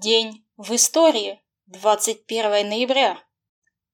День в истории. 21 ноября.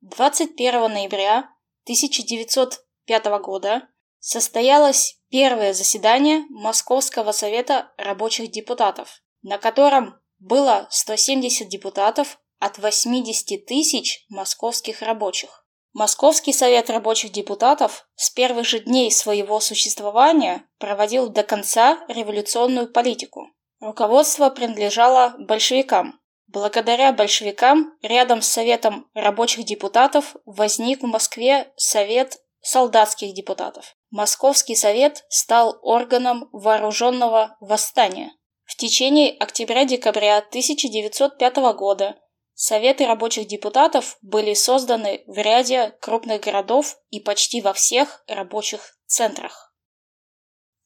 21 ноября 1905 года состоялось первое заседание Московского совета рабочих депутатов, на котором было 170 депутатов от 80 тысяч московских рабочих. Московский совет рабочих депутатов с первых же дней своего существования проводил до конца революционную политику. Руководство принадлежало большевикам. Благодаря большевикам рядом с Советом рабочих депутатов возник в Москве Совет солдатских депутатов. Московский совет стал органом вооруженного восстания. В течение октября-декабря 1905 года Советы рабочих депутатов были созданы в ряде крупных городов и почти во всех рабочих центрах.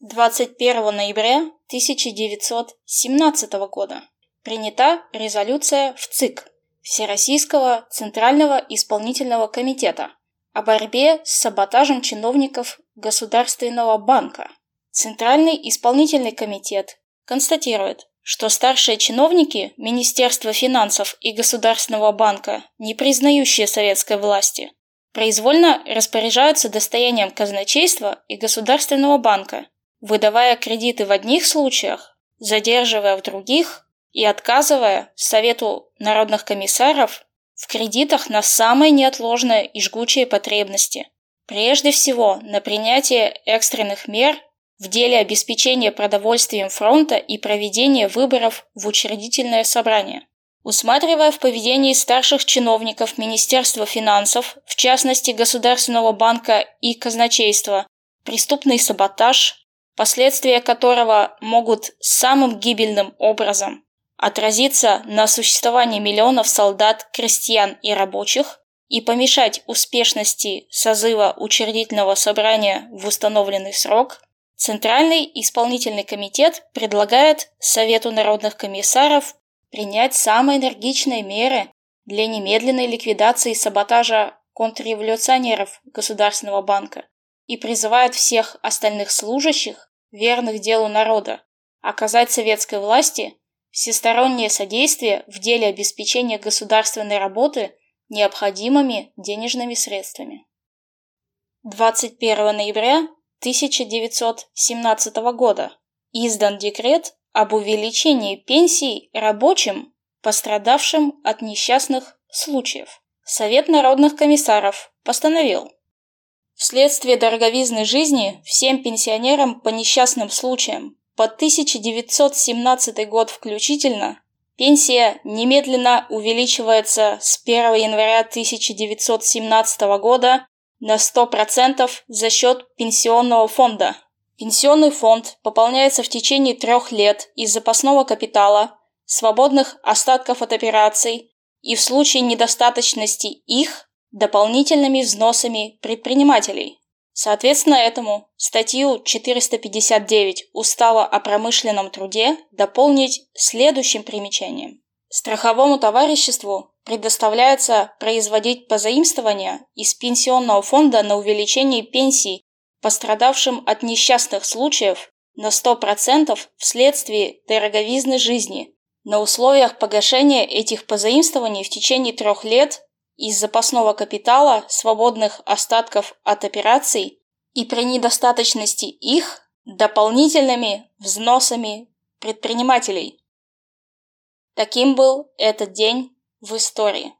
21 ноября 1917 года принята резолюция в ЦИК Всероссийского Центрального Исполнительного Комитета о борьбе с саботажем чиновников Государственного банка. Центральный исполнительный комитет констатирует, что старшие чиновники Министерства финансов и Государственного банка, не признающие советской власти, произвольно распоряжаются достоянием казначейства и Государственного банка выдавая кредиты в одних случаях, задерживая в других и отказывая Совету народных комиссаров в кредитах на самые неотложные и жгучие потребности. Прежде всего, на принятие экстренных мер в деле обеспечения продовольствием фронта и проведения выборов в учредительное собрание. Усматривая в поведении старших чиновников Министерства финансов, в частности Государственного банка и казначейства, преступный саботаж, последствия которого могут самым гибельным образом отразиться на существовании миллионов солдат, крестьян и рабочих и помешать успешности созыва учредительного собрания в установленный срок, Центральный исполнительный комитет предлагает Совету народных комиссаров принять самые энергичные меры для немедленной ликвидации саботажа контрреволюционеров Государственного банка и призывает всех остальных служащих, верных делу народа, оказать советской власти всестороннее содействие в деле обеспечения государственной работы необходимыми денежными средствами. 21 ноября 1917 года издан декрет об увеличении пенсий рабочим, пострадавшим от несчастных случаев. Совет народных комиссаров постановил Вследствие дороговизны жизни всем пенсионерам по несчастным случаям по 1917 год включительно пенсия немедленно увеличивается с 1 января 1917 года на 100% за счет пенсионного фонда. Пенсионный фонд пополняется в течение трех лет из запасного капитала, свободных остатков от операций и в случае недостаточности их дополнительными взносами предпринимателей. Соответственно этому статью 459 Устава о промышленном труде дополнить следующим примечанием. Страховому товариществу предоставляется производить позаимствования из пенсионного фонда на увеличение пенсий пострадавшим от несчастных случаев на 100% вследствие дороговизны жизни на условиях погашения этих позаимствований в течение трех лет из запасного капитала, свободных остатков от операций и при недостаточности их дополнительными взносами предпринимателей. Таким был этот день в истории.